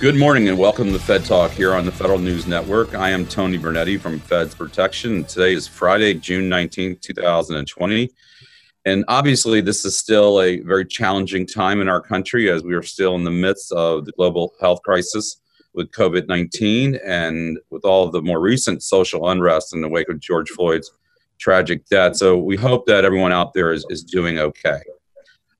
Good morning and welcome to Fed Talk here on the Federal News Network. I am Tony Bernetti from Feds Protection. Today is Friday, June 19, 2020. And obviously, this is still a very challenging time in our country as we are still in the midst of the global health crisis with COVID 19 and with all of the more recent social unrest in the wake of George Floyd's tragic death. So we hope that everyone out there is, is doing okay.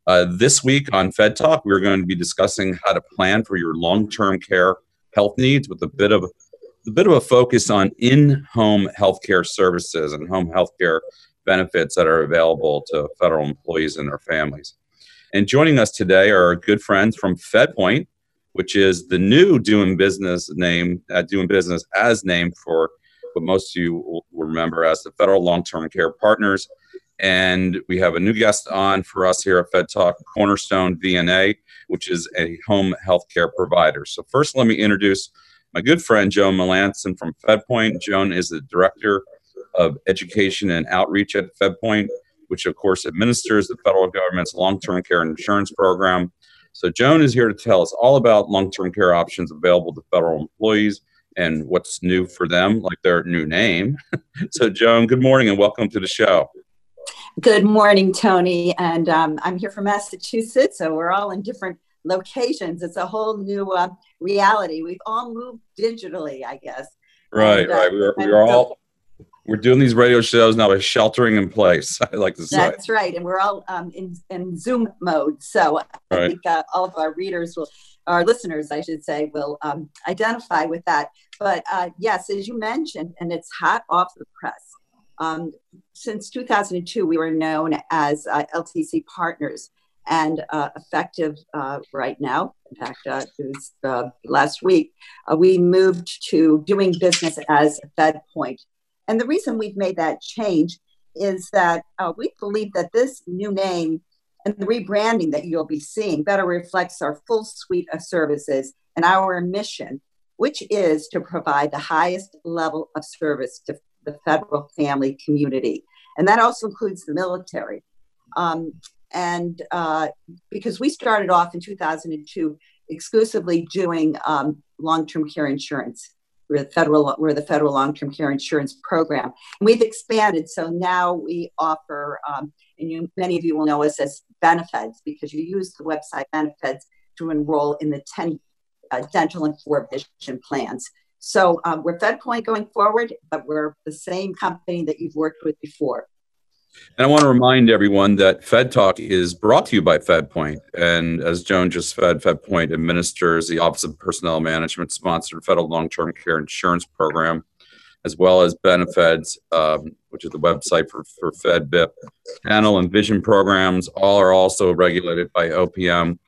Uh, this week on Fed Talk, we're going to be discussing how to plan for your long-term care health needs with a bit of a bit of a focus on in-home healthcare services and home healthcare benefits that are available to federal employees and their families. And joining us today are good friends from FedPoint, which is the new doing business name, uh, doing business as name for what most of you will remember as the Federal Long-Term Care Partners and we have a new guest on for us here at Fed Talk, Cornerstone VNA, which is a home healthcare provider. So, first, let me introduce my good friend Joan Melanson from FedPoint. Joan is the Director of Education and Outreach at FedPoint, which, of course, administers the federal government's long term care insurance program. So, Joan is here to tell us all about long term care options available to federal employees and what's new for them, like their new name. so, Joan, good morning and welcome to the show. Good morning, Tony. And um, I'm here from Massachusetts, so we're all in different locations. It's a whole new uh, reality. We've all moved digitally, I guess. Right, and, uh, right. We're, we're all we're doing these radio shows now by sheltering in place. I like to say that's right, and we're all um, in in Zoom mode. So I right. think uh, all of our readers will, our listeners, I should say, will um, identify with that. But uh, yes, as you mentioned, and it's hot off the press. Um, since 2002, we were known as uh, LTC Partners and uh, effective uh, right now. In fact, uh, it was uh, last week, uh, we moved to doing business as Fed Point. And the reason we've made that change is that we believe that this new name and the rebranding that you'll be seeing better reflects our full suite of services and our mission, which is to provide the highest level of service to the federal family community. And that also includes the military. Um, and uh, because we started off in 2002 exclusively doing um, long-term care insurance. We're the federal, the federal long-term care insurance program. And we've expanded, so now we offer, um, and you, many of you will know us as Benefeds because you use the website Benefeds to enroll in the 10 uh, dental and four vision plans. So um, we're FedPoint going forward, but we're the same company that you've worked with before. And I want to remind everyone that Fed Talk is brought to you by FedPoint. And as Joan just said, FedPoint administers the Office of Personnel Management sponsored federal long term care insurance program, as well as Benefeds, um, which is the website for, for FEDVIP. Panel and vision programs all are also regulated by OPM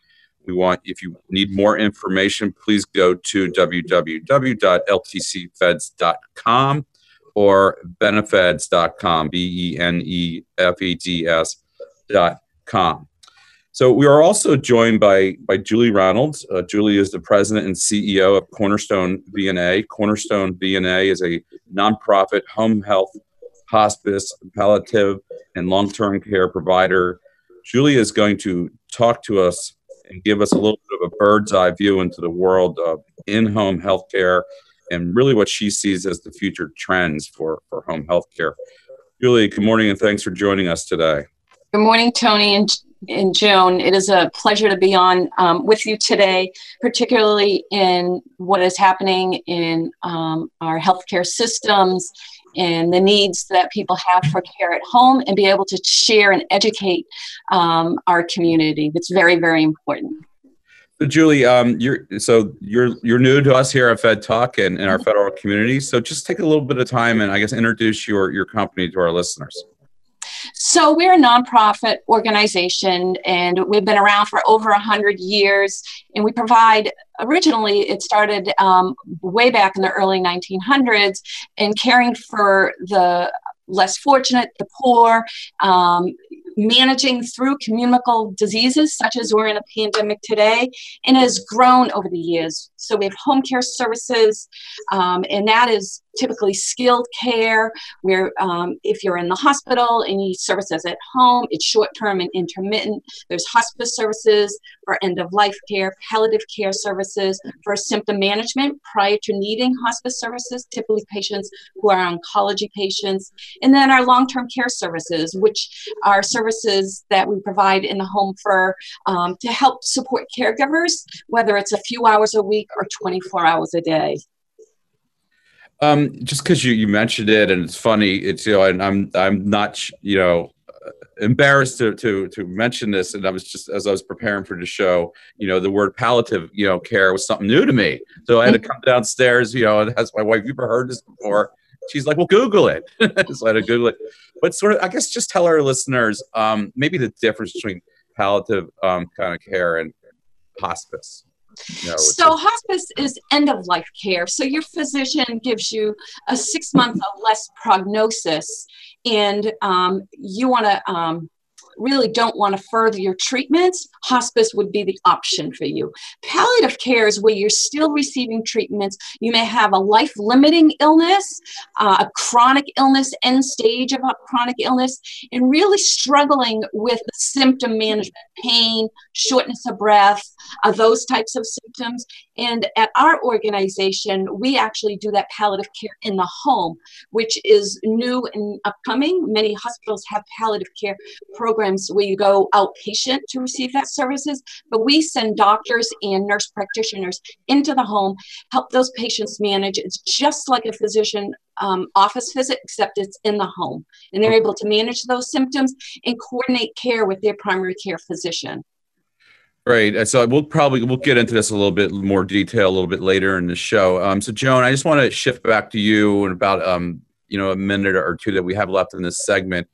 we want, if you need more information, please go to www.ltcfeds.com or benefeds.com, B E N E F E D S.com. So we are also joined by, by Julie Reynolds. Uh, Julie is the president and CEO of Cornerstone VNA. Cornerstone VNA is a nonprofit home health, hospice, palliative, and long-term care provider. Julie is going to talk to us and give us a little bit of a bird's eye view into the world of in-home healthcare and really what she sees as the future trends for, for home healthcare. Julie, good morning and thanks for joining us today. Good morning, Tony and, and Joan. It is a pleasure to be on um, with you today, particularly in what is happening in um, our healthcare systems and the needs that people have for care at home and be able to share and educate um, our community. That's very, very important. So Julie, um, you're so you're you're new to us here at Fed Talk and in our mm-hmm. federal community. So just take a little bit of time and I guess introduce your your company to our listeners. So we're a nonprofit organization, and we've been around for over a hundred years. And we provide. Originally, it started um, way back in the early 1900s, in caring for the less fortunate, the poor, um, managing through communicable diseases such as we're in a pandemic today and has grown over the years. So we have home care services, um, and that is typically skilled care where um, if you're in the hospital and need services at home it's short-term and intermittent. There's hospice services for end-of-life care palliative care services for symptom management prior to needing hospice services typically patients who are oncology patients. And then our long-term care services which are services that we provide in the home for um, to help support caregivers whether it's a few hours a week or 24 hours a day um, just because you, you mentioned it and it's funny, it's you know, and I'm I'm not you know embarrassed to to to mention this, and I was just as I was preparing for the show, you know, the word palliative, you know, care was something new to me, so I had to come downstairs, you know, and ask my wife, "You ever heard this before?" She's like, "Well, Google it." so I had to Google it, but sort of, I guess, just tell our listeners um, maybe the difference between palliative um, kind of care and hospice. No, so hospice is end of life care. So your physician gives you a six month or less prognosis, and um, you want to um, really don't want to further your treatments, hospice would be the option for you. Palliative care is where you're still receiving treatments. You may have a life limiting illness, uh, a chronic illness, end stage of a chronic illness, and really struggling with symptom management, pain, shortness of breath, uh, those types of symptoms. And at our organization, we actually do that palliative care in the home, which is new and upcoming. Many hospitals have palliative care programs where you go outpatient to receive that services, but we send doctors and nurse practitioners into the home, help those patients manage. It's just like a physician um, office visit, except it's in the home. And they're able to manage those symptoms and coordinate care with their primary care physician. Right. So we'll probably we'll get into this a little bit more detail a little bit later in the show. Um, so Joan, I just want to shift back to you in about um, you know a minute or two that we have left in this segment,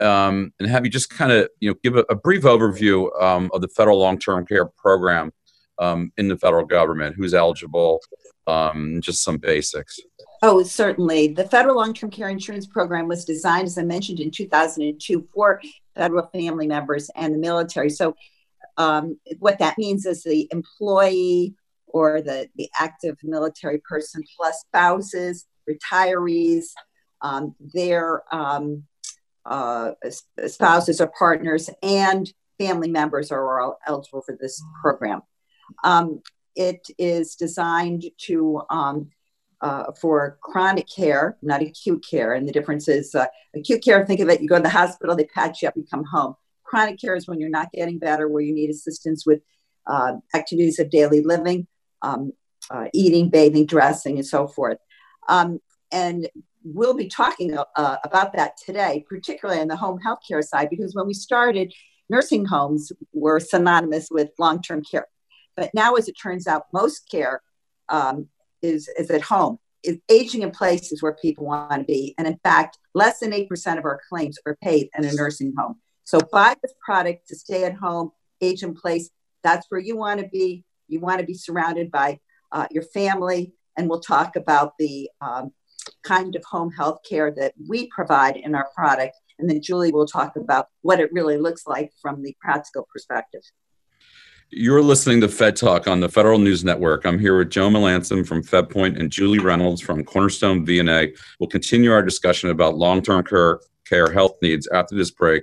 um, and have you just kind of you know give a, a brief overview um, of the federal long-term care program um, in the federal government, who's eligible, um, just some basics. Oh, certainly. The federal long-term care insurance program was designed, as I mentioned, in 2002 for federal family members and the military. So um, what that means is the employee or the, the active military person plus spouses, retirees, um, their um, uh, spouses or partners, and family members are all eligible for this program. Um, it is designed to um, uh, for chronic care, not acute care. And the difference is uh, acute care, think of it, you go to the hospital, they patch you up, you come home. Chronic care is when you're not getting better, where you need assistance with uh, activities of daily living, um, uh, eating, bathing, dressing, and so forth. Um, and we'll be talking uh, about that today, particularly on the home health care side, because when we started, nursing homes were synonymous with long term care. But now, as it turns out, most care um, is, is at home. Is aging in place is where people want to be. And in fact, less than 8% of our claims are paid in a nursing home. So buy this product to stay at home, age in place. That's where you want to be. You want to be surrounded by uh, your family. And we'll talk about the um, kind of home health care that we provide in our product. And then Julie will talk about what it really looks like from the practical perspective. You're listening to Fed Talk on the Federal News Network. I'm here with Joe Melanson from FedPoint and Julie Reynolds from Cornerstone VNA. We'll continue our discussion about long-term care, care health needs after this break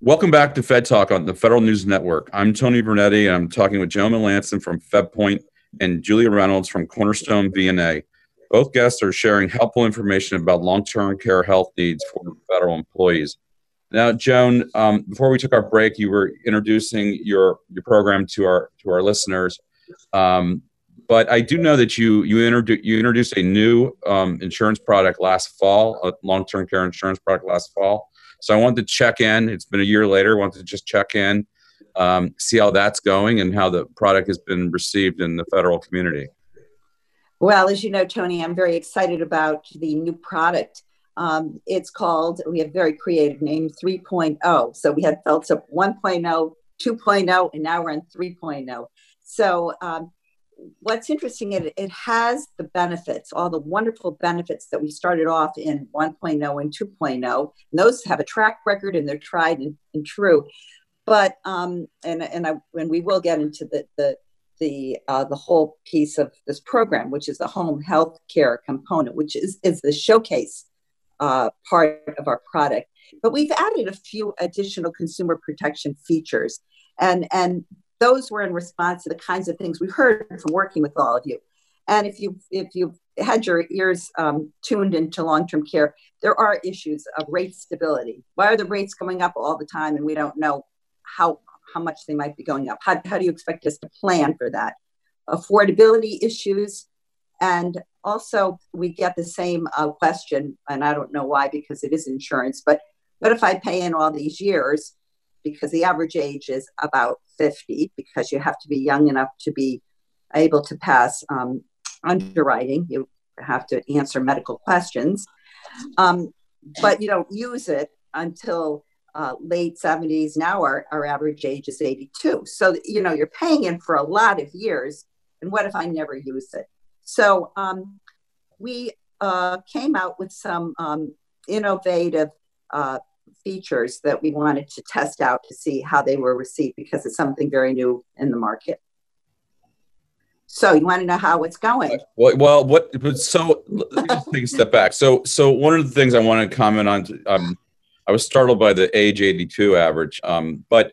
Welcome back to Fed Talk on the Federal News Network. I'm Tony Bernetti, and I'm talking with Joe Melanson from FedPoint and Julia Reynolds from Cornerstone VNA. Both guests are sharing helpful information about long-term care health needs for federal employees. Now, Joan, um, before we took our break, you were introducing your your program to our to our listeners. Um, but I do know that you you, introdu- you introduced a new um, insurance product last fall, a long-term care insurance product last fall. So I wanted to check in. It's been a year later. I wanted to just check in, um, see how that's going and how the product has been received in the federal community. Well, as you know, Tony, I'm very excited about the new product. Um, it's called, we have very creative name, 3.0. So we had FedSup 1.0, 2.0, and now we're in 3.0. So um, what's interesting, it, it has the benefits, all the wonderful benefits that we started off in 1.0 and 2.0. And those have a track record and they're tried and, and true. But um, and and I and we will get into the the the uh, the whole piece of this program, which is the home health care component, which is is the showcase uh, part of our product. But we've added a few additional consumer protection features, and and those were in response to the kinds of things we heard from working with all of you. And if you if you've had your ears um, tuned into long-term care, there are issues of rate stability. Why are the rates going up all the time, and we don't know how how much they might be going up? How, how do you expect us to plan for that? Affordability issues, and also we get the same uh, question, and I don't know why because it is insurance, but what if I pay in all these years because the average age is about 50 because you have to be young enough to be able to pass um, underwriting. You have to answer medical questions, um, but you don't use it until uh, late 70s. Now our, our average age is 82. So, you know, you're paying in for a lot of years. And what if I never use it? So um, we uh, came out with some um, innovative uh, features that we wanted to test out to see how they were received because it's something very new in the market. So you want to know how it's going? Well, well what? So take a step back. So, so one of the things I want to comment on, um, I was startled by the age 82 average, um, but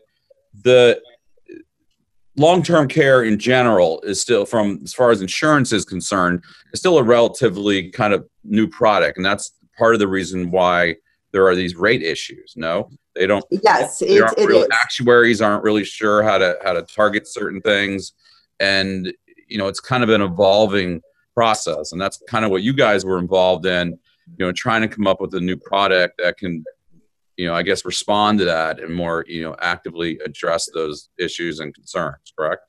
the long-term care in general is still, from as far as insurance is concerned, is still a relatively kind of new product, and that's part of the reason why there are these rate issues. No, they don't. Yes, it, it really, is. Actuaries aren't really sure how to how to target certain things, and you know it's kind of an evolving process, and that's kind of what you guys were involved in. You know, trying to come up with a new product that can, you know, I guess respond to that and more, you know, actively address those issues and concerns. Correct.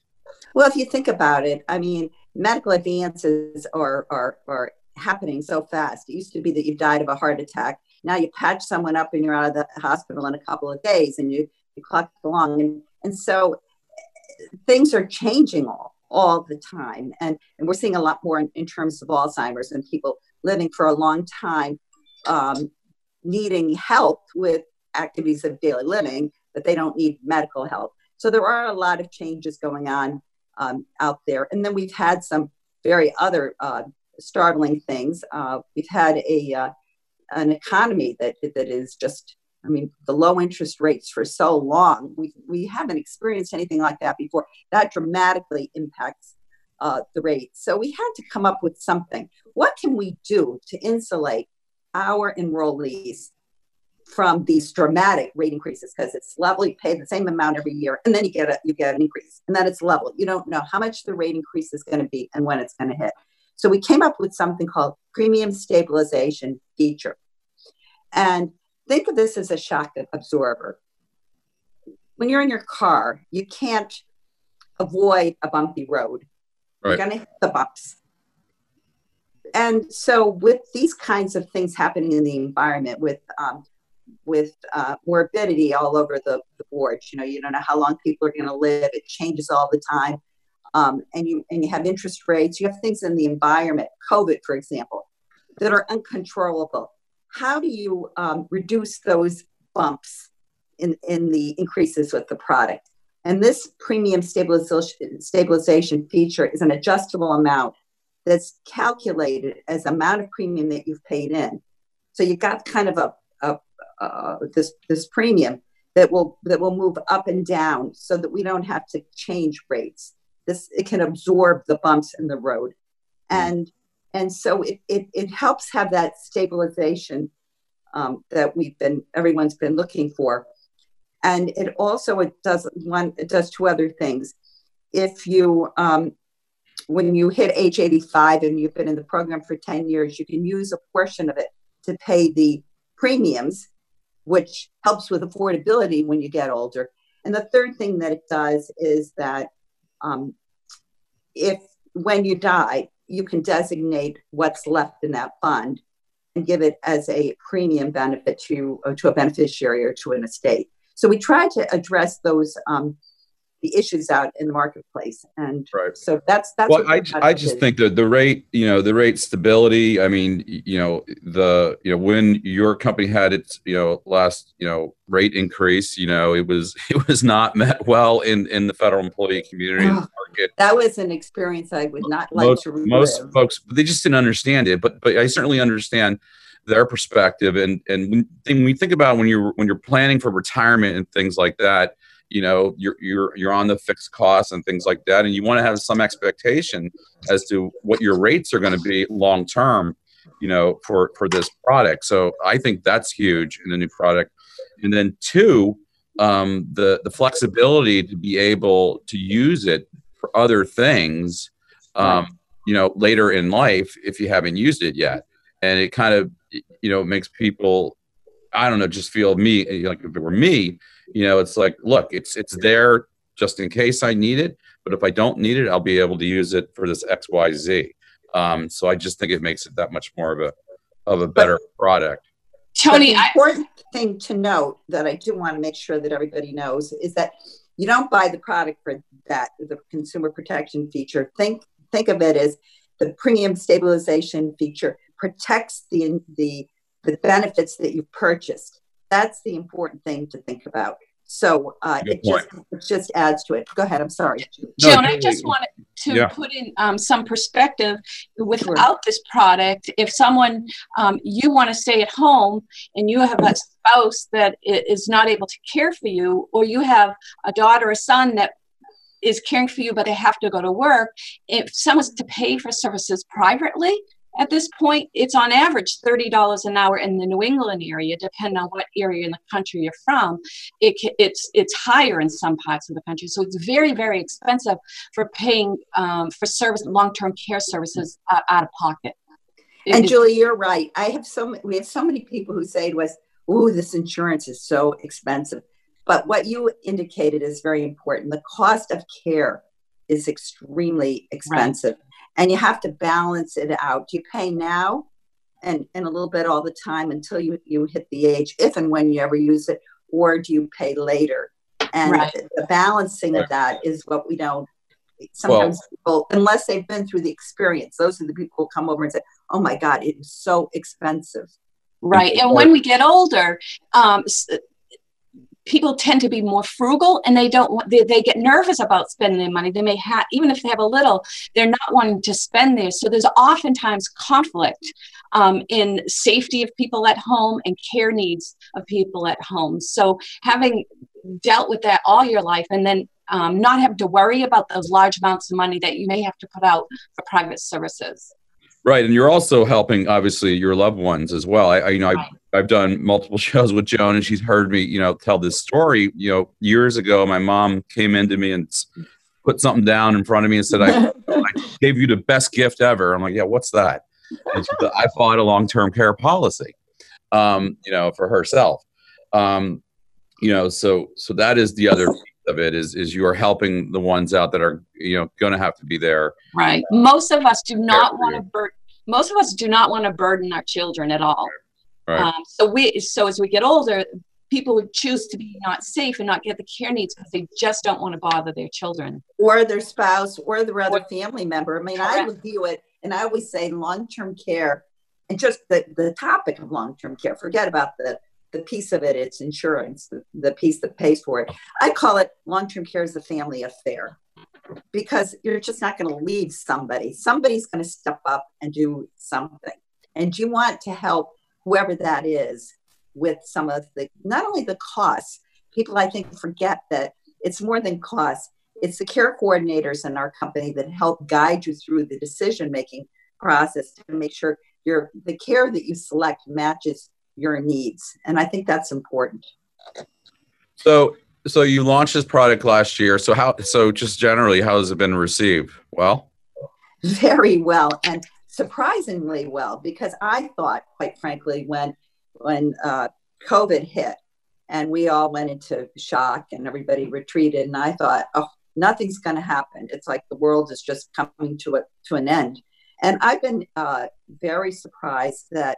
Well, if you think about it, I mean, medical advances are are are happening so fast. It used to be that you died of a heart attack now you patch someone up and you're out of the hospital in a couple of days and you, you clock along. And, and so things are changing all, all the time. And, and we're seeing a lot more in, in terms of Alzheimer's and people living for a long time um, needing help with activities of daily living, but they don't need medical help. So there are a lot of changes going on um, out there. And then we've had some very other uh, startling things. Uh, we've had a uh, an economy that that is just I mean, the low interest rates for so long, we, we haven't experienced anything like that before. That dramatically impacts uh, the rates. So we had to come up with something. What can we do to insulate our enrollees from these dramatic rate increases? Because it's level, you pay the same amount every year, and then you get a you get an increase, and then it's level. You don't know how much the rate increase is going to be and when it's going to hit. So we came up with something called premium stabilization feature. And think of this as a shock absorber. When you're in your car, you can't avoid a bumpy road. Right. You're going to hit the bumps. And so, with these kinds of things happening in the environment, with um, with uh, morbidity all over the, the board. You know, you don't know how long people are going to live. It changes all the time. Um, and you and you have interest rates. You have things in the environment, COVID, for example, that are uncontrollable. How do you um, reduce those bumps in, in the increases with the product? And this premium stabilization, stabilization feature is an adjustable amount that's calculated as amount of premium that you've paid in. So you got kind of a, a uh, this this premium that will that will move up and down so that we don't have to change rates. This it can absorb the bumps in the road, and and so it it, it helps have that stabilization um, that we've been everyone's been looking for, and it also it does one it does two other things. If you um, when you hit age 85 and you've been in the program for 10 years, you can use a portion of it to pay the premiums which helps with affordability when you get older. And the third thing that it does is that um, if when you die, you can designate what's left in that fund and give it as a premium benefit to, to a beneficiary or to an estate. So we try to address those um, the issues out in the marketplace and right. so that's that's well i, I just think that the rate you know the rate stability i mean you know the you know when your company had its you know last you know rate increase you know it was it was not met well in in the federal employee community oh, that was an experience i would not like most, to relive. most folks they just didn't understand it but but i certainly understand their perspective and and when, when we think about when you're when you're planning for retirement and things like that you know you're you're you're on the fixed costs and things like that and you want to have some expectation as to what your rates are going to be long term you know for for this product. So i think that's huge in the new product. And then two um, the the flexibility to be able to use it for other things um, you know later in life if you haven't used it yet. And it kind of you know makes people i don't know just feel me like if it were me you know it's like look it's it's there just in case i need it but if i don't need it i'll be able to use it for this xyz um, so i just think it makes it that much more of a of a better but, product. Tony the important I, thing to note that i do want to make sure that everybody knows is that you don't buy the product for that the consumer protection feature. Think think of it as the premium stabilization feature protects the the the benefits that you've purchased that's the important thing to think about. So uh, it just it just adds to it. Go ahead. I'm sorry, Joan. I just wanted to yeah. put in um, some perspective. Without sure. this product, if someone um, you want to stay at home and you have a spouse that is not able to care for you, or you have a daughter or son that is caring for you, but they have to go to work. If someone's to pay for services privately, at this point, it's on average $30 an hour in the New England area, depending on what area in the country you're from. It, it's, it's higher in some parts of the country. So it's very, very expensive for paying um, for service, long-term care services uh, out of pocket. It, and Julie, you're right. I have so we have so many people who say to us, "Oh, this insurance is so expensive." But what you indicated is very important. The cost of care is extremely expensive. Right and you have to balance it out. Do you pay now and, and a little bit all the time until you, you hit the age, if and when you ever use it, or do you pay later? And right. the, the, balancing right. of that is what we don't sometimes well, people, unless they've been through the experience, those are the people who come over and say, Oh my God, it is so expensive. Right. And when we get older, um, people tend to be more frugal and they don't they, they get nervous about spending their money. They may have even if they have a little they're not wanting to spend there. So there's oftentimes conflict um, in safety of people at home and care needs of people at home. So having dealt with that all your life and then um, not have to worry about those large amounts of money that you may have to put out for private services Right, and you're also helping obviously your loved ones as well. I, I you know, right. I've, I've done multiple shows with Joan, and she's heard me, you know, tell this story. You know, years ago, my mom came into me and put something down in front of me and said, "I, I gave you the best gift ever." I'm like, "Yeah, what's that?" Said, "I bought a long-term care policy, um, you know, for herself." Um, you know, so so that is the other piece of it is is you are helping the ones out that are you know going to have to be there right most of us do not want to bur- most of us do not want to burden our children at all right. um, so we so as we get older people would choose to be not safe and not get the care needs because they just don't want to bother their children or their spouse or their other family member. I mean, I would view it, and I always say long term care and just the, the topic of long term care, forget about the, the piece of it, it's insurance, the, the piece that pays for it. I call it long term care is a family affair because you're just not going to leave somebody. Somebody's going to step up and do something. And you want to help whoever that is with some of the, not only the costs, people I think forget that it's more than cost. It's the care coordinators in our company that help guide you through the decision making process to make sure your the care that you select matches your needs. And I think that's important. So so you launched this product last year. So how so just generally how has it been received? Well? Very well and surprisingly well because I thought quite frankly when when uh, COVID hit and we all went into shock and everybody retreated. And I thought, oh, nothing's going to happen. It's like the world is just coming to a, to an end. And I've been uh, very surprised that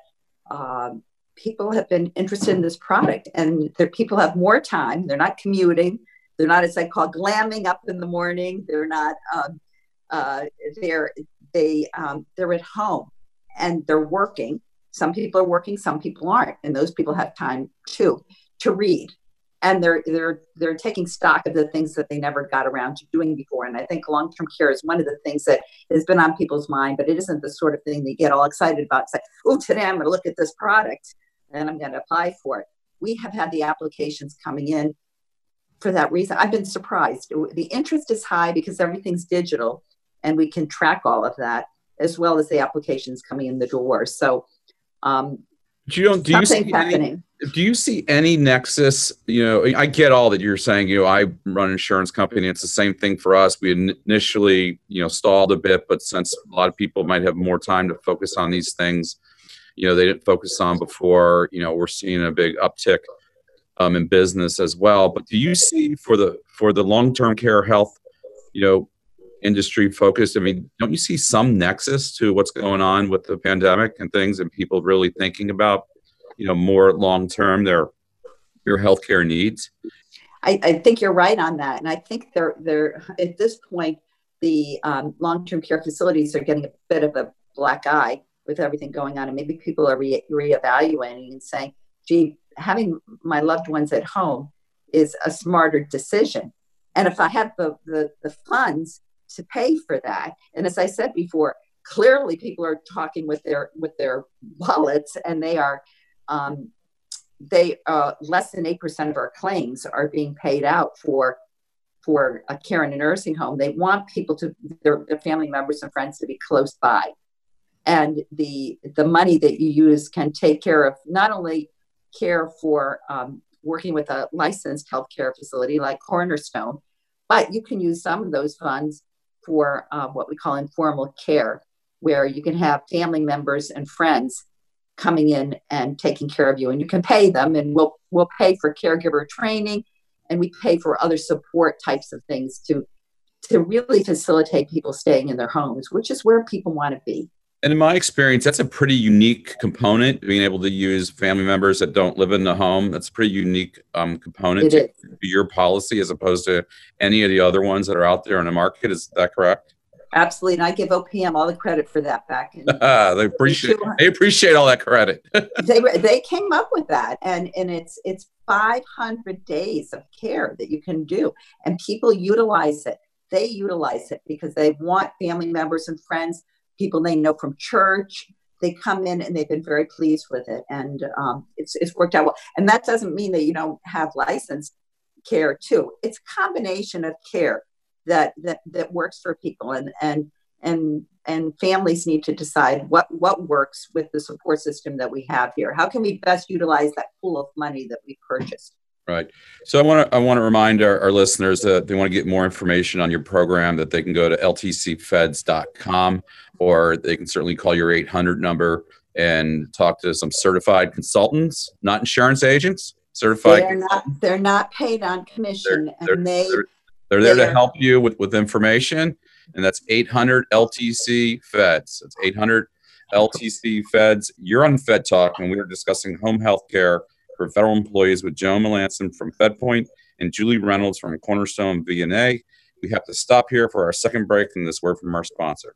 um, people have been interested in this product and that people have more time. They're not commuting. They're not, as I call, glamming up in the morning. They're not, um, uh, they're, they, um, they're at home and they're working some people are working, some people aren't, and those people have time too to read. And they're they're they're taking stock of the things that they never got around to doing before. And I think long-term care is one of the things that has been on people's mind, but it isn't the sort of thing they get all excited about. It's like, oh, today I'm going to look at this product and I'm going to apply for it. We have had the applications coming in for that reason. I've been surprised. The interest is high because everything's digital and we can track all of that as well as the applications coming in the door. So um, do you do you see happening. Any, do you see any nexus? You know, I get all that you're saying. You know, I run an insurance company. It's the same thing for us. We initially, you know, stalled a bit, but since a lot of people might have more time to focus on these things, you know, they didn't focus on before. You know, we're seeing a big uptick um, in business as well. But do you see for the for the long term care health, you know, industry focused? I mean, don't you see some nexus to what's going on with the pandemic and things, and people really thinking about, you know, more long term their your healthcare needs? I, I, think you're right on that, and I think they're they're at this point the um, long term care facilities are getting a bit of a black eye with everything going on, and maybe people are re- reevaluating and saying, "Gee, having my loved ones at home is a smarter decision." And if I have the, the, the funds to pay for that. And as I said before, clearly people are talking with their with their wallets, and they are um, they uh, less than eight percent of our claims are being paid out for for a care in a nursing home. They want people to their, their family members and friends to be close by, and the the money that you use can take care of not only care for um, working with a licensed healthcare facility like Cornerstone, but you can use some of those funds for uh, what we call informal care, where you can have family members and friends coming in and taking care of you, and you can pay them, and we'll we'll pay for caregiver training, and we pay for other support types of things to to really facilitate people staying in their homes, which is where people want to be. And in my experience, that's a pretty unique component. Being able to use family members that don't live in the home, that's a pretty unique um, component to your policy as opposed to any of the other ones that are out there in the market. Is that correct? Absolutely, and I give OPM all the credit for that back. In, they appreciate they appreciate all that credit. they they came up with that, and and it's it's 500 days of care that you can do, and people utilize it. They utilize it because they want family members and friends people they know from church. They come in and they've been very pleased with it, and um, it's it's worked out well. And that doesn't mean that you don't have licensed care too. It's a combination of care that that that works for people, and and and and families need to decide what what works with the support system that we have here. How can we best utilize that pool of money that we purchased? Right. So I want to I want to remind our, our, listeners that they want to get more information on your program that they can go to ltcfeds.com or they can certainly call your 800 number and talk to some certified consultants, not insurance agents, certified. They're not they're not paid on commission they're, and they're, they they're, they're there to help you with with information and that's 800 LTC Feds. It's 800 LTC Feds. You're on Fed Talk and we are discussing home health care for federal employees with Joan Melanson from FedPoint and Julie Reynolds from Cornerstone VNA. We have to stop here for our second break and this word from our sponsor.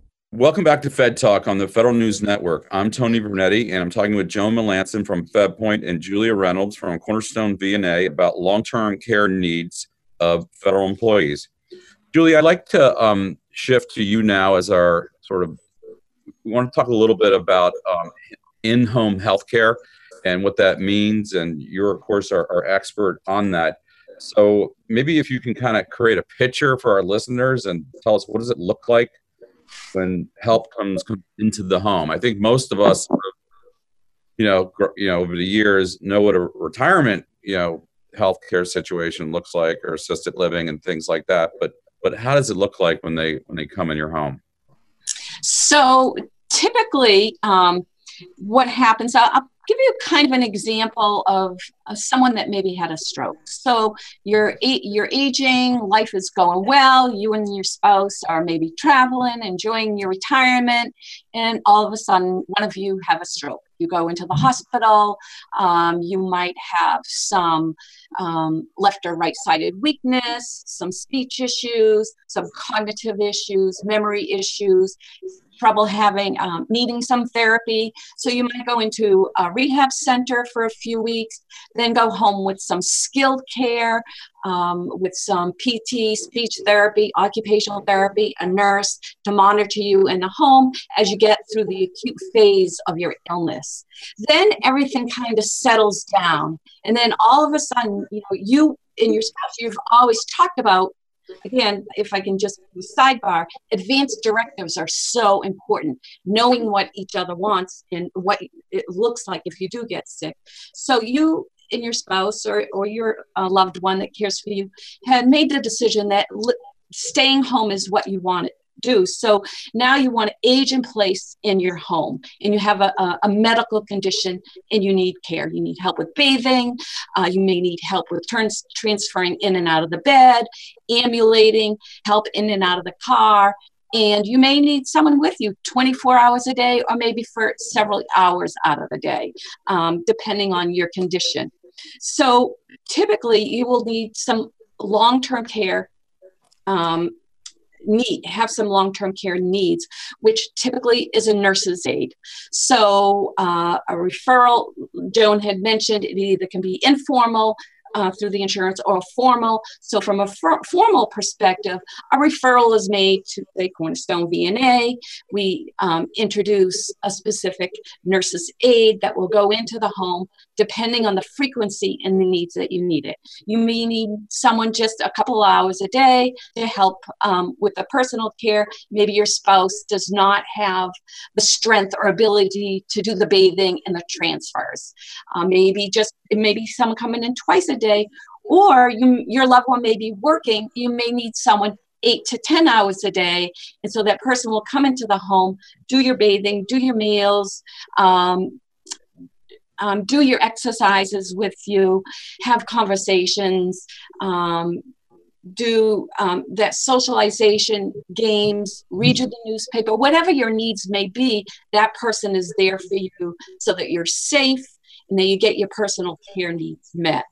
Welcome back to Fed Talk on the Federal News Network. I'm Tony Bernetti, and I'm talking with Joan Melanson from FedPoint and Julia Reynolds from Cornerstone VNA about long-term care needs of federal employees. Julie, I'd like to um, shift to you now as our sort of. We want to talk a little bit about um, in-home healthcare and what that means, and you're of course our, our expert on that. So maybe if you can kind of create a picture for our listeners and tell us what does it look like when help comes into the home. I think most of us, you know, you know, over the years, know what a retirement, you know, healthcare situation looks like, or assisted living and things like that. But but how does it look like when they when they come in your home? So typically, um, what happens? I'll, I'll give you kind of an example of, someone that maybe had a stroke. So you're you're aging, life is going well. You and your spouse are maybe traveling, enjoying your retirement, and all of a sudden, one of you have a stroke. You go into the hospital. Um, you might have some um, left or right sided weakness, some speech issues, some cognitive issues, memory issues trouble having um, needing some therapy. So you might go into a rehab center for a few weeks, then go home with some skilled care, um, with some PT, speech therapy, occupational therapy, a nurse to monitor you in the home as you get through the acute phase of your illness. Then everything kind of settles down, and then all of a sudden, you know, you and your spouse, you've always talked about again, if I can just sidebar, advanced directives are so important. Knowing what each other wants and what it looks like if you do get sick. So you and your spouse or, or your uh, loved one that cares for you had made the decision that li- staying home is what you want to do. So now you want to age in place in your home and you have a, a, a medical condition and you need care. You need help with bathing. Uh, you may need help with turns, transferring in and out of the bed, ambulating, help in and out of the car. And you may need someone with you 24 hours a day or maybe for several hours out of the day, um, depending on your condition. So typically, you will need some long term care um, need have some long-term care needs which typically is a nurse's aide. So uh, a referral joan had mentioned it either can be informal uh, through the insurance or formal. So, from a for- formal perspective, a referral is made to the Cornerstone VNA. We um, introduce a specific nurse's aide that will go into the home depending on the frequency and the needs that you need it. You may need someone just a couple hours a day to help um, with the personal care. Maybe your spouse does not have the strength or ability to do the bathing and the transfers. Uh, maybe just maybe someone coming in twice a day, or you, your loved one may be working. You may need someone eight to 10 hours a day. And so that person will come into the home, do your bathing, do your meals, um, um, do your exercises with you, have conversations, um, do um, that socialization, games, read you the newspaper, whatever your needs may be, that person is there for you so that you're safe and that you get your personal care needs met.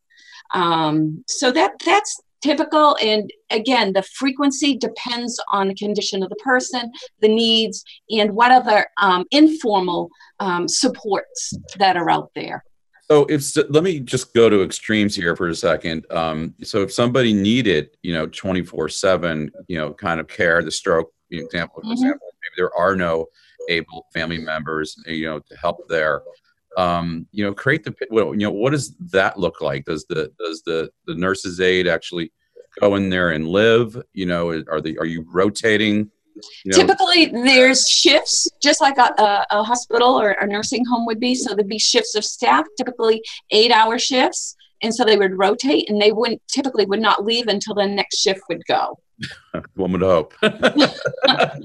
Um, so that that's typical and again the frequency depends on the condition of the person the needs and what other um, informal um, supports that are out there So if let me just go to extremes here for a second. Um, so if somebody needed, you know, twenty four seven, you know, kind of care, the stroke example, for mm-hmm. example, maybe there are no able family members, you know, to help there. Um, you know, create the well, you know, what does that look like? Does the does the the nurse's aide actually go in there and live? You know, are the are you rotating? You know? Typically, there's shifts, just like a, a, a hospital or a nursing home would be. So there'd be shifts of staff, typically eight-hour shifts, and so they would rotate, and they wouldn't typically would not leave until the next shift would go. One would hope.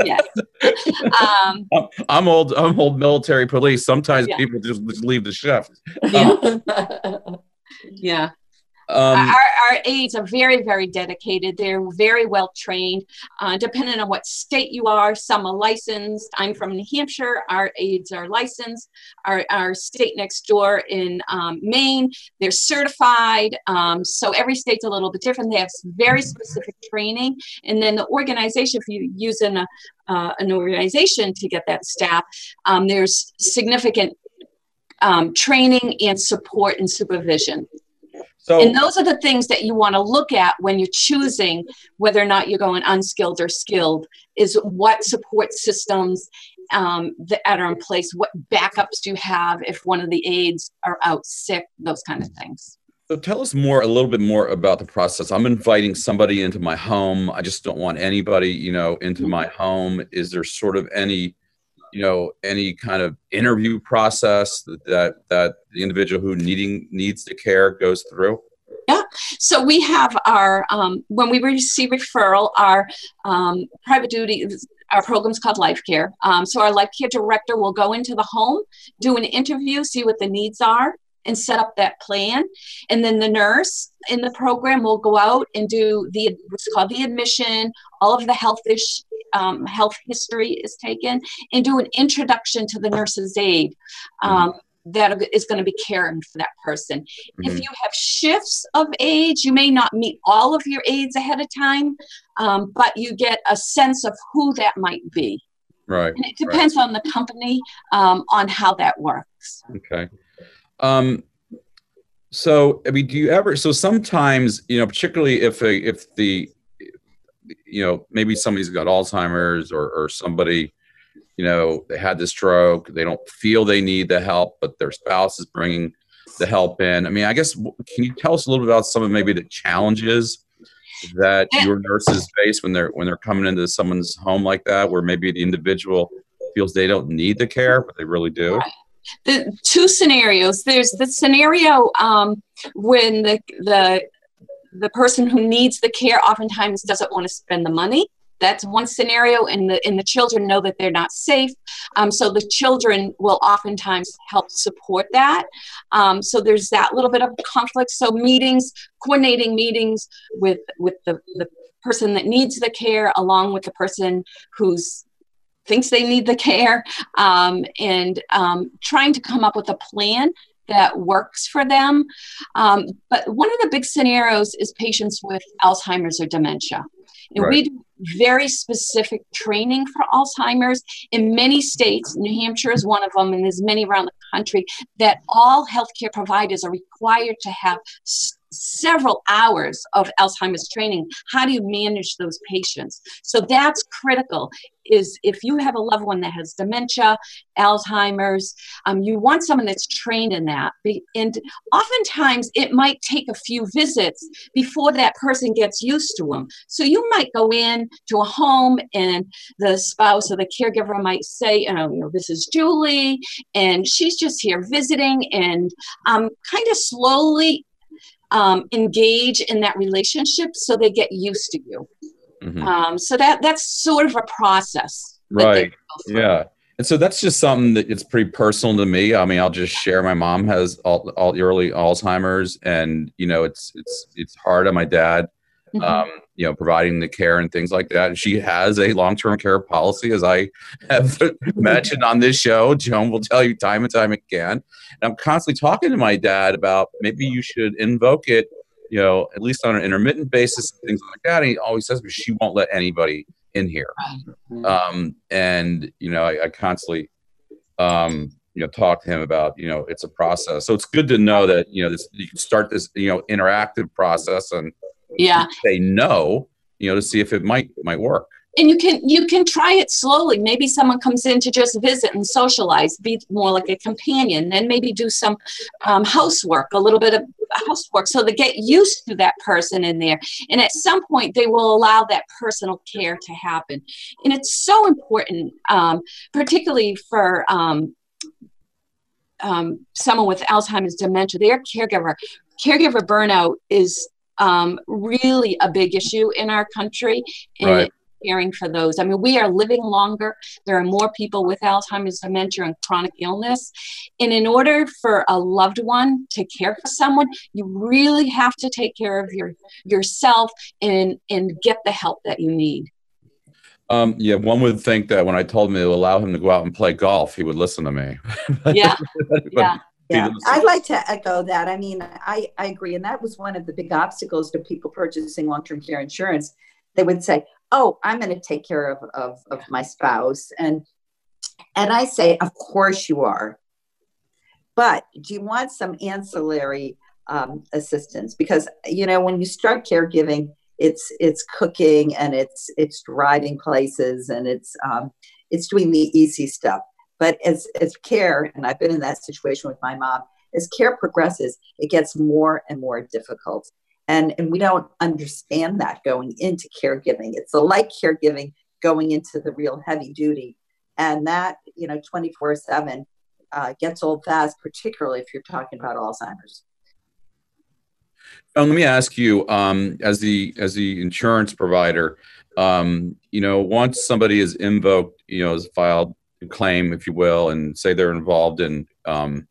yes. Um, I'm old. I'm old military police. Sometimes yeah. people just, just leave the shift. Yeah. Um, yeah. Um, our, our aides are very, very dedicated. They're very well trained. Uh, depending on what state you are, some are licensed. I'm from New Hampshire. Our aides are licensed. Our, our state next door in um, Maine, they're certified. Um, so every state's a little bit different. They have very specific training. And then the organization, if you use an, uh, an organization to get that staff, um, there's significant um, training and support and supervision. So, and those are the things that you want to look at when you're choosing whether or not you're going unskilled or skilled is what support systems um, that are in place what backups do you have if one of the aides are out sick those kind of things. So tell us more a little bit more about the process. I'm inviting somebody into my home. I just don't want anybody you know into mm-hmm. my home. Is there sort of any you know any kind of interview process that that the individual who needing needs to care goes through? Yeah. So we have our um, when we receive referral our um, private duty our program's called life care. Um, so our life care director will go into the home do an interview see what the needs are and set up that plan. And then the nurse in the program will go out and do the what's called the admission, all of the health ish, um, health history is taken, and do an introduction to the nurse's aide. Um, mm-hmm. That is going to be caring for that person. Mm-hmm. If you have shifts of age, you may not meet all of your aides ahead of time, um, but you get a sense of who that might be. Right. And it depends right. on the company um, on how that works. Okay. Um, so, I mean, do you ever? So sometimes, you know, particularly if a, if the, you know, maybe somebody's got Alzheimer's or or somebody, you know, they had the stroke, they don't feel they need the help, but their spouse is bringing the help in. I mean, I guess can you tell us a little bit about some of maybe the challenges that your nurses face when they're when they're coming into someone's home like that, where maybe the individual feels they don't need the care, but they really do. Right the two scenarios. There's the scenario um, when the the the person who needs the care oftentimes doesn't want to spend the money. That's one scenario, and the and the children know that they're not safe. Um, so the children will oftentimes help support that. Um, so there's that little bit of conflict. So meetings, coordinating meetings with with the the person that needs the care along with the person who's thinks they need the care um, and um, trying to come up with a plan that works for them. Um, but one of the big scenarios is patients with Alzheimer's or dementia. And right. we do very specific training for Alzheimer's in many states. New Hampshire is one of them, and there's many around the country that all healthcare providers are required to have several hours of Alzheimer's training. How do you manage those patients? So that's critical. Is if you have a loved one that has dementia, Alzheimer's, um, you want someone that's trained in that. And oftentimes it might take a few visits before that person gets used to them. So you might go in to a home and the spouse or the caregiver might say, oh, you know, this is Julie, and she's just here visiting, and um, kind of slowly um, engage in that relationship so they get used to you. Mm-hmm. Um, so that that's sort of a process. Right. Yeah. And so that's just something that it's pretty personal to me. I mean, I'll just share. My mom has all, all early Alzheimer's, and you know, it's it's it's hard on my dad. Mm-hmm. Um, you know, providing the care and things like that. She has a long-term care policy, as I have mentioned on this show. Joan will tell you time and time again. And I'm constantly talking to my dad about maybe you should invoke it, you know, at least on an intermittent basis, things like that. And he always says, but she won't let anybody in here. Um, and you know, I, I constantly, um, you know talk to him about you know it's a process. So it's good to know that you know this you can start this you know interactive process and yeah. say no you know to see if it might might work. And you can you can try it slowly. Maybe someone comes in to just visit and socialize be more like a companion and maybe do some um, housework a little bit of housework so they get used to that person in there. And at some point they will allow that personal care to happen. And it's so important um, particularly for um, um someone with alzheimer's dementia their caregiver caregiver burnout is um, really a big issue in our country and right caring for those. I mean, we are living longer. There are more people with Alzheimer's, dementia, and chronic illness. And in order for a loved one to care for someone, you really have to take care of your yourself and and get the help that you need. Um, yeah, one would think that when I told him to allow him to go out and play golf, he would listen to me. yeah. yeah. Yeah, I'd like to echo that. I mean, I, I agree. And that was one of the big obstacles to people purchasing long term care insurance. They would say, oh i'm going to take care of, of, of my spouse and and i say of course you are but do you want some ancillary um, assistance because you know when you start caregiving it's it's cooking and it's it's driving places and it's um, it's doing the easy stuff but as as care and i've been in that situation with my mom as care progresses it gets more and more difficult. And and we don't understand that going into caregiving. It's a light caregiving going into the real heavy duty. And that you know 24 7 uh, gets old fast particularly if you're talking about alzheimer's. Um, let me ask you um, as the as the insurance provider um, you know once somebody is invoked you know has filed claim if you will and say they're involved in um,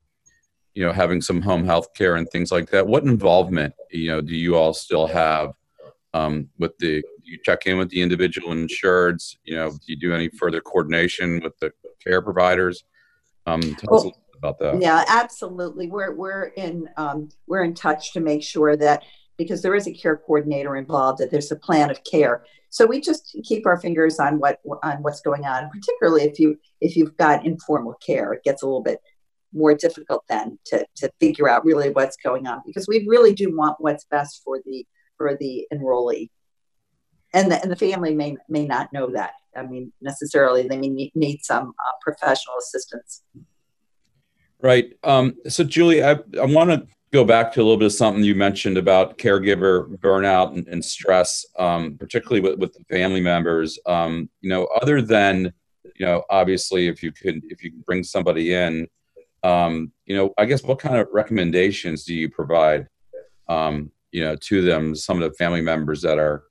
you know having some home health care and things like that. What involvement you know do you all still have um, with the you check in with the individual insureds? You know do you do any further coordination with the care providers? Um, tell well, us about that. yeah absolutely. We're we're in um, we're in touch to make sure that because there is a care coordinator involved that there's a plan of care so we just keep our fingers on what on what's going on particularly if you if you've got informal care it gets a little bit more difficult then to, to figure out really what's going on because we really do want what's best for the for the enrollee. And the, and the family may may not know that. I mean necessarily they may need, need some uh, professional assistance. Right. Um, so julie i, I want to go back to a little bit of something you mentioned about caregiver burnout and, and stress um, particularly with, with the family members um, you know other than you know obviously if you could if you can bring somebody in um, you know, I guess what kind of recommendations do you provide, um, you know, to them, some of the family members that are,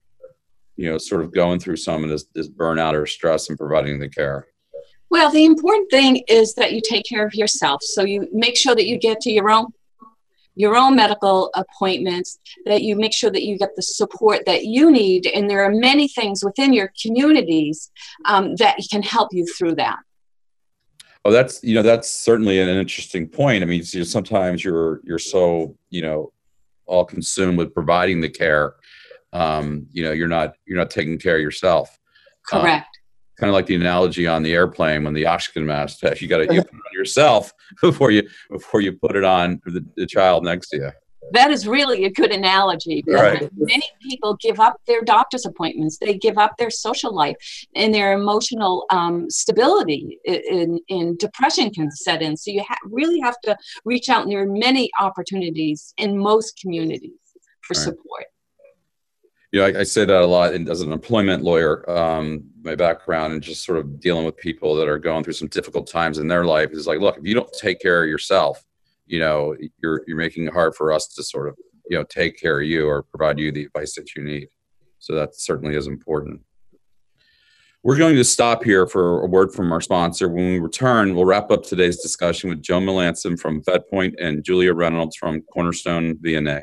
you know, sort of going through some of this, this burnout or stress and providing the care? Well, the important thing is that you take care of yourself. So you make sure that you get to your own your own medical appointments, that you make sure that you get the support that you need. And there are many things within your communities um, that can help you through that. Oh, that's you know that's certainly an interesting point. I mean, you know, sometimes you're you're so you know all consumed with providing the care, um, you know, you're not you're not taking care of yourself. Um, Correct. Um, kind of like the analogy on the airplane when the oxygen mask test, you got to put it on yourself before you before you put it on the, the child next to you. That is really a good analogy right. many people give up their doctor's appointments. They give up their social life and their emotional um, stability in, in depression can set in. So you ha- really have to reach out and there are many opportunities in most communities for right. support you know, I, I, say that a lot as an employment lawyer, um, my background and just sort of dealing with people that are going through some difficult times in their life is like, look, if you don't take care of yourself, you know you're you're making it hard for us to sort of you know take care of you or provide you the advice that you need. So that certainly is important. We're going to stop here for a word from our sponsor. When we return we'll wrap up today's discussion with joe melanson from fedpoint and julia reynolds from cornerstone vna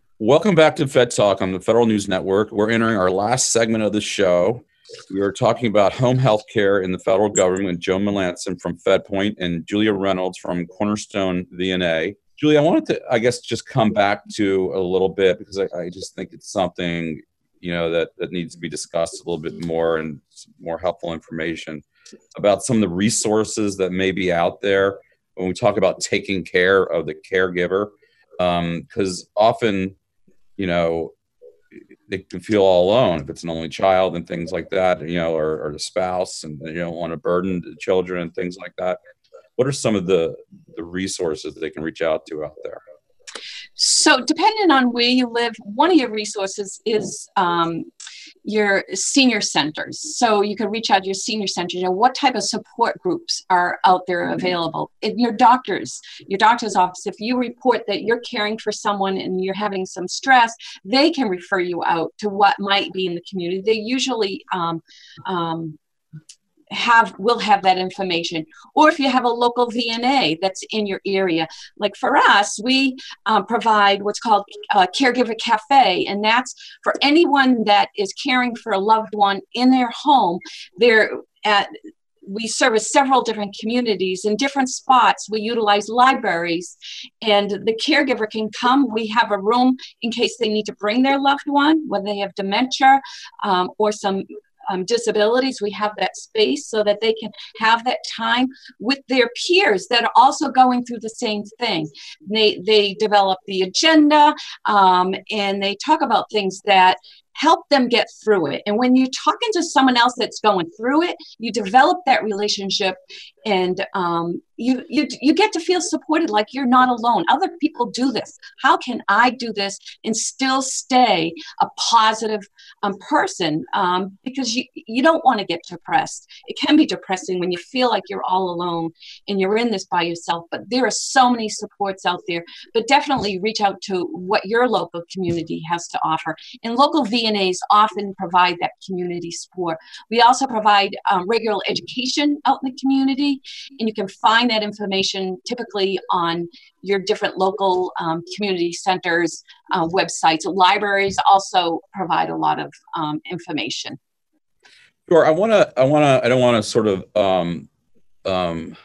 Welcome back to Fed Talk on the Federal News Network. We're entering our last segment of the show. We are talking about home health care in the federal government. Joe Melanson from FedPoint and Julia Reynolds from Cornerstone VNA. Julia, I wanted to, I guess, just come back to a little bit because I, I just think it's something, you know, that, that needs to be discussed a little bit more and more helpful information about some of the resources that may be out there when we talk about taking care of the caregiver. Because um, often, you know, they can feel all alone if it's an only child and things like that, you know, or, or the spouse, and you don't want to burden the children and things like that. What are some of the the resources that they can reach out to out there? So, depending on where you live, one of your resources is um, your senior centers. So you can reach out to your senior centers. You know, what type of support groups are out there mm-hmm. available? In your doctors, your doctor's office, if you report that you're caring for someone and you're having some stress, they can refer you out to what might be in the community. They usually um, um, have will have that information or if you have a local vna that's in your area like for us we um, provide what's called a caregiver cafe and that's for anyone that is caring for a loved one in their home they're at we service several different communities in different spots. We utilize libraries, and the caregiver can come. We have a room in case they need to bring their loved one, whether they have dementia um, or some um, disabilities, we have that space so that they can have that time with their peers that are also going through the same thing. They, they develop the agenda um, and they talk about things that help them get through it. And when you're talking to someone else that's going through it, you develop that relationship and um, you, you you get to feel supported like you're not alone. Other people do this. How can i do this and still stay a positive um, person? Um, because you, you don't want to get depressed. It can be depressing when you feel like you're all alone and you're in this by yourself but there are so many supports out there. But definitely reach out to what your local community has to offer. And local vnas often provide that community support. We also provide um, regular education out in the community and you can find that information typically on your different local um, community centers uh, websites. Libraries also provide a lot of um, information. Sure i want to i want to i don't want to sort of um, um,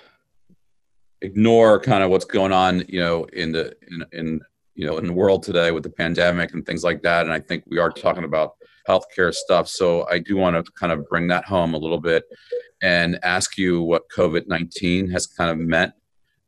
ignore kind of what's going on you know in the in, in you know in the world today with the pandemic and things like that and i think we are talking about healthcare stuff so i do want to kind of bring that home a little bit and ask you what COVID 19 has kind of meant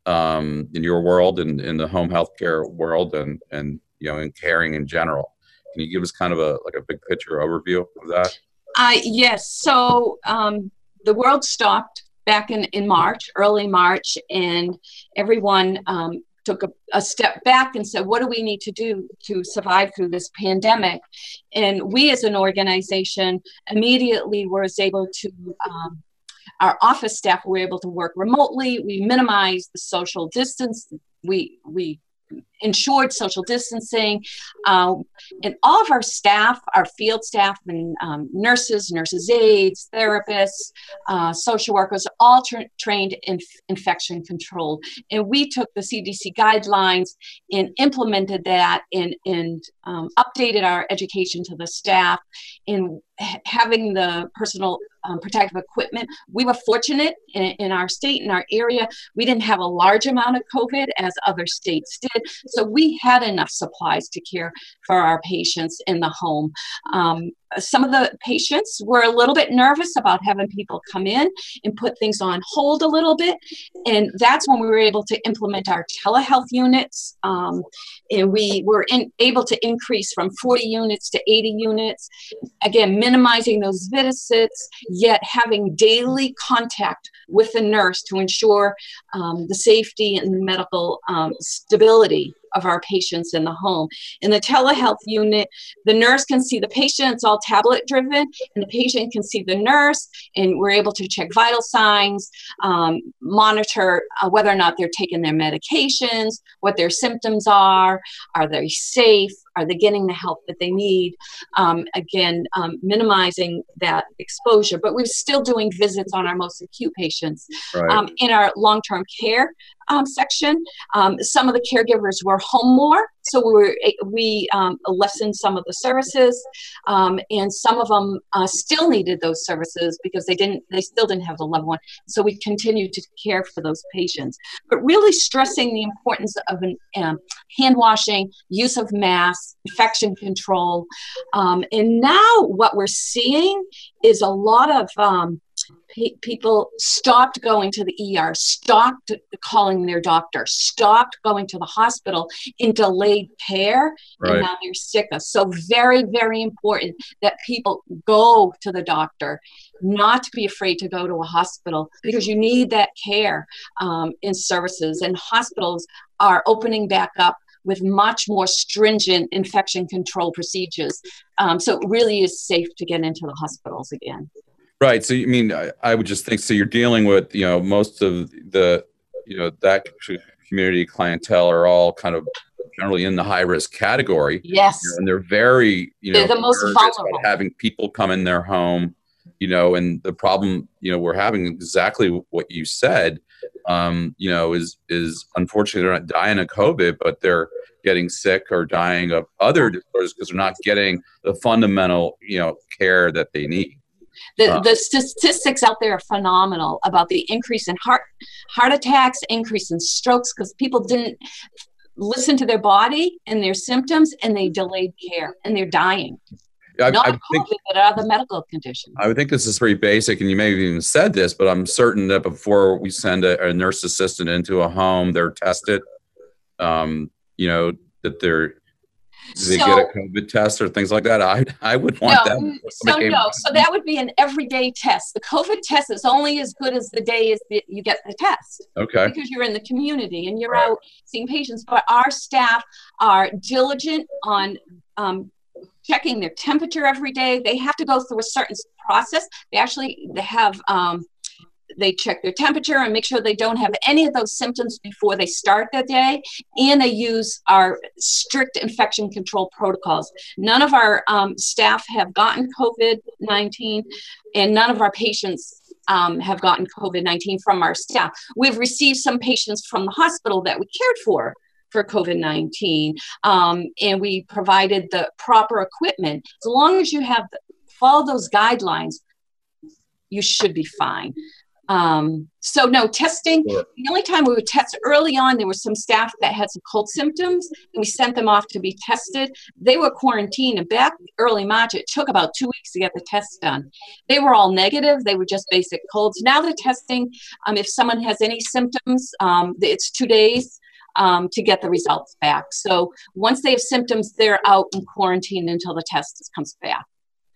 um, in your world and in the home healthcare world and, and, you know, in caring in general. Can you give us kind of a like a big picture overview of that? Uh, yes. So um, the world stopped back in, in March, early March, and everyone um, took a, a, step back and said, what do we need to do to survive through this pandemic? And we as an organization immediately was able to um, our office staff were able to work remotely. We minimized the social distance. We we ensured social distancing. Um, and all of our staff, our field staff, and um, nurses, nurses' aides, therapists, uh, social workers, all tra- trained in infection control. And we took the CDC guidelines and implemented that and, and um, updated our education to the staff in having the personal um, protective equipment. We were fortunate in, in, our state, in our area, we didn't have a large amount of COVID as other states did. So we had enough supplies to care for our patients in the home. Um, some of the patients were a little bit nervous about having people come in and put things on hold a little bit. And that's when we were able to implement our telehealth units. Um, and we were in, able to increase from 40 units to 80 units. Again, minimizing those visits, yet having daily contact with the nurse to ensure um, the safety and medical um, stability of our patients in the home. In the telehealth unit, the nurse can see the patient, it's all tablet driven, and the patient can see the nurse, and we're able to check vital signs, um, monitor uh, whether or not they're taking their medications, what their symptoms are, are they safe, are they getting the help that they need? Um, again, um, minimizing that exposure, but we're still doing visits on our most acute patients. Right. Um, in our long term care, um, section. Um, some of the caregivers were home more, so we were, we um, lessened some of the services, um, and some of them uh, still needed those services because they didn't, they still didn't have the loved one. So we continued to care for those patients, but really stressing the importance of an, um, hand washing, use of masks, infection control, um, and now what we're seeing is a lot of pe- people stopped going to the ER, stopped calling their doctor, stopped going to the hospital in delayed care, right. and now they're sicker. So, very, very important that people go to the doctor, not to be afraid to go to a hospital because you need that care um, in services. And hospitals are opening back up with much more stringent infection control procedures. Um, so it really is safe to get into the hospitals again. Right. So, you mean, I, I, would just think so. You're dealing with, you know, most of the, you know, that community clientele are all kind of generally in the high risk category. Yes. You know, and they're very, you know, they're the most vulnerable. Having people come in their home, you know, and the problem, you know, we're having exactly what you said, um, you know, is is unfortunately they're not dying of COVID, but they're getting sick or dying of other disorders because they're not getting the fundamental, you know, care that they need. The, uh, the statistics out there are phenomenal about the increase in heart heart attacks, increase in strokes because people didn't listen to their body and their symptoms and they delayed care and they're dying. I, Not I COVID, think, but other medical conditions. I would think this is pretty basic, and you may have even said this, but I'm certain that before we send a, a nurse assistant into a home, they're tested. Um, you know that they're do they so, get a COVID test or things like that? I I would want no, that. So no, so that would be an everyday test. The COVID test is only as good as the day is that you get the test. Okay. Because you're in the community and you're right. out seeing patients. But our staff are diligent on um, checking their temperature every day. They have to go through a certain process. They actually they have um, they check their temperature and make sure they don't have any of those symptoms before they start their day. And they use our strict infection control protocols. None of our um, staff have gotten COVID 19, and none of our patients um, have gotten COVID 19 from our staff. We've received some patients from the hospital that we cared for for COVID 19, um, and we provided the proper equipment. As long as you have follow those guidelines, you should be fine. Um, so no testing. Sure. The only time we would test early on, there were some staff that had some cold symptoms, and we sent them off to be tested. They were quarantined, and back early March, it took about two weeks to get the test done. They were all negative. They were just basic colds. Now the testing, um, if someone has any symptoms, um, it's two days. Um, to get the results back. So once they have symptoms, they're out in quarantine until the test comes back.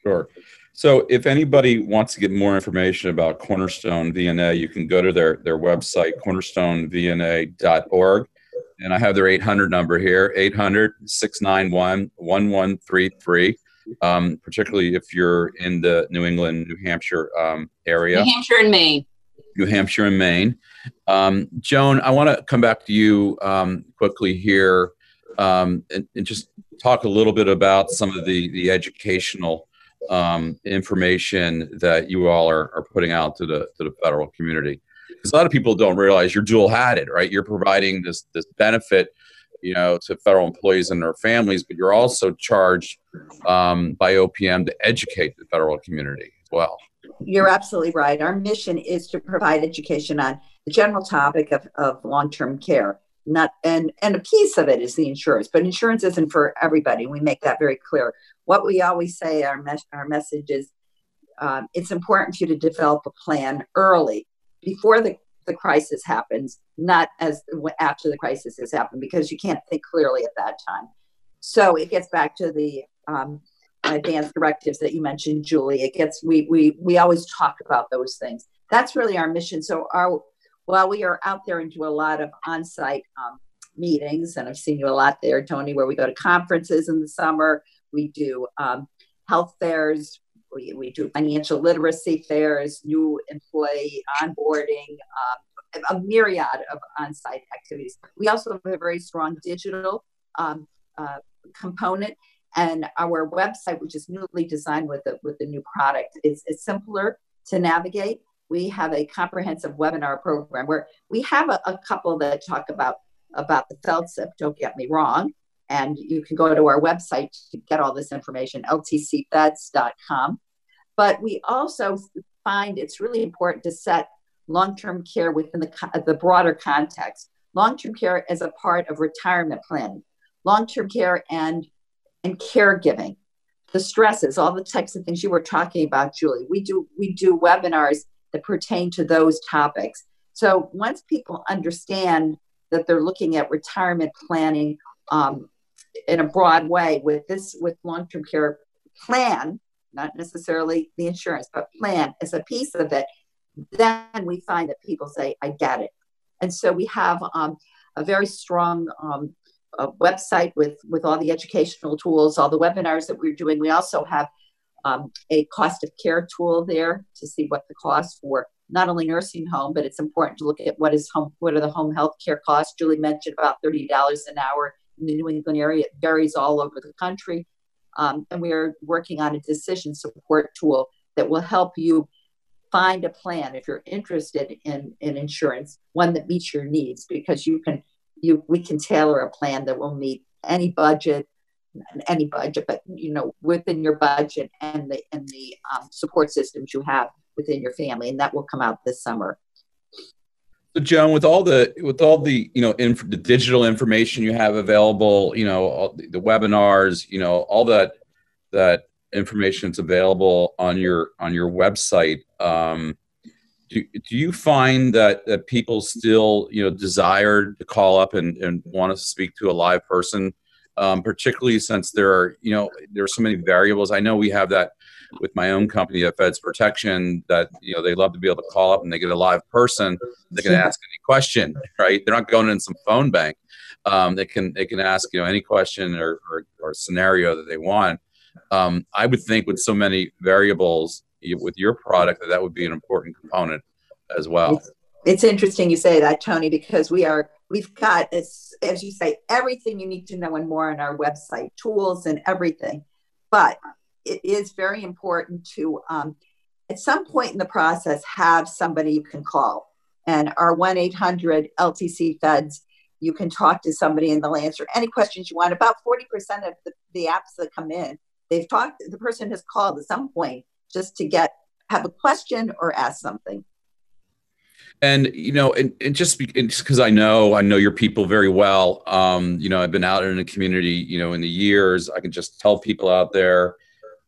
Sure. So, if anybody wants to get more information about Cornerstone VNA, you can go to their, their website, cornerstonevna.org. And I have their 800 number here 800 691 1133. Um, particularly if you're in the New England, New Hampshire um, area. New Hampshire and Maine. New Hampshire and Maine. Um, Joan, I want to come back to you um, quickly here um, and, and, just talk a little bit about some of the, the educational um, information that you all are, are putting out to the to the federal community. Because a lot of people don't realize you're dual hatted right? You're providing this this benefit you know to federal employees and their families but you're also charged um, by opm to educate the federal community as well. You're absolutely right. Our mission is to provide education on the general topic of, of long-term care not and and a piece of it is the insurance but insurance isn't for everybody we make that very clear what we always say our, mes- our message is um, it's important for you to develop a plan early before the, the crisis happens, not as after the crisis has happened, because you can't think clearly at that time. So it gets back to the um, advanced directives that you mentioned, Julie. It gets we we we always talk about those things. That's really our mission. So our while we are out there and do a lot of on-site um, meetings, and I've seen you a lot there, Tony, where we go to conferences in the summer. We do um, health fairs. We, we do financial literacy fairs, new employee onboarding, um, a myriad of on site activities. We also have a very strong digital um, uh, component. And our website, which is newly designed with the, with the new product, is, is simpler to navigate. We have a comprehensive webinar program where we have a, a couple that talk about about the FLTCIP, don't get me wrong. And you can go to our website to get all this information, ltcfeds.com. But we also find it's really important to set long term care within the, the broader context. Long term care as a part of retirement planning, long term care and, and caregiving, the stresses, all the types of things you were talking about, Julie. We do, we do webinars that pertain to those topics. So once people understand that they're looking at retirement planning um, in a broad way with this with long-term care plan not necessarily the insurance but plan as a piece of it then we find that people say i get it and so we have um, a very strong um, website with with all the educational tools all the webinars that we're doing we also have um, a cost of care tool there to see what the cost for not only nursing home, but it's important to look at what is home, what are the home health care costs. Julie mentioned about $30 an hour in the New England area. It varies all over the country. Um, and we are working on a decision support tool that will help you find a plan if you're interested in, in insurance, one that meets your needs, because you can you we can tailor a plan that will meet any budget, any budget, but you know within your budget and the and the um, support systems you have within your family, and that will come out this summer. So, Joan, with all the with all the you know inf- the digital information you have available, you know the, the webinars, you know all that that information that's available on your on your website. Um, do, do you find that that people still you know desire to call up and, and want to speak to a live person, um, particularly since there are you know there are so many variables. I know we have that with my own company at Feds Protection that you know they love to be able to call up and they get a live person. They can ask any question, right? They're not going in some phone bank. Um, they can they can ask you know any question or, or, or scenario that they want. Um, I would think with so many variables with your product that that would be an important component as well. It's, it's interesting you say that, Tony, because we are we've got as, as you say everything you need to know and more on our website, tools and everything. But it is very important to, um, at some point in the process, have somebody you can call. And our 1 800 LTC feds, you can talk to somebody and they'll answer any questions you want. About 40% of the, the apps that come in, they've talked, the person has called at some point just to get, have a question or ask something and you know and, and just because i know i know your people very well um, you know i've been out in the community you know in the years i can just tell people out there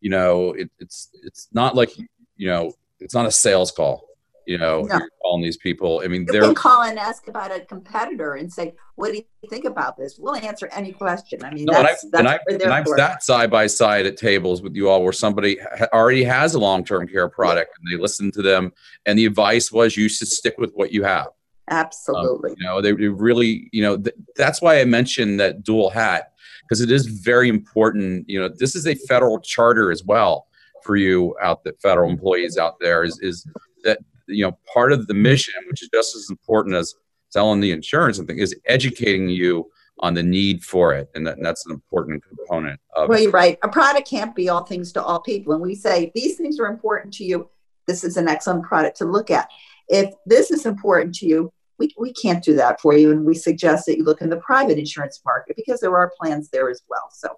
you know, it, it's it's not like you know, it's not a sales call. You know, no. you're calling these people. I mean, you they're call and ask about a competitor and say, "What do you think about this?" We'll answer any question. I mean, no, that's, and, I, that's and, I, have sat side by side at tables with you all where somebody ha- already has a long-term care product and they listen to them, and the advice was you should stick with what you have. Absolutely. Um, you know, they, they really, you know, th- that's why I mentioned that dual hat because it is very important. You know, this is a federal charter as well for you out the federal employees out there is is that you know part of the mm-hmm. mission, which is just as important as selling the insurance and thing, is educating you on the need for it, and, that, and that's an important component. Of well, you're right. A product can't be all things to all people. and we say these things are important to you, this is an excellent product to look at. If this is important to you, we, we can't do that for you. And we suggest that you look in the private insurance market because there are plans there as well. So,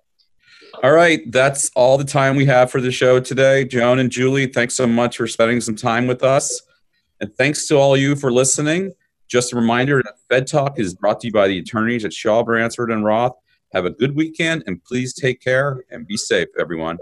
all right, that's all the time we have for the show today. Joan and Julie, thanks so much for spending some time with us. And thanks to all of you for listening. Just a reminder that Fed Talk is brought to you by the attorneys at Shaw, Bransford, and Roth. Have a good weekend and please take care and be safe, everyone.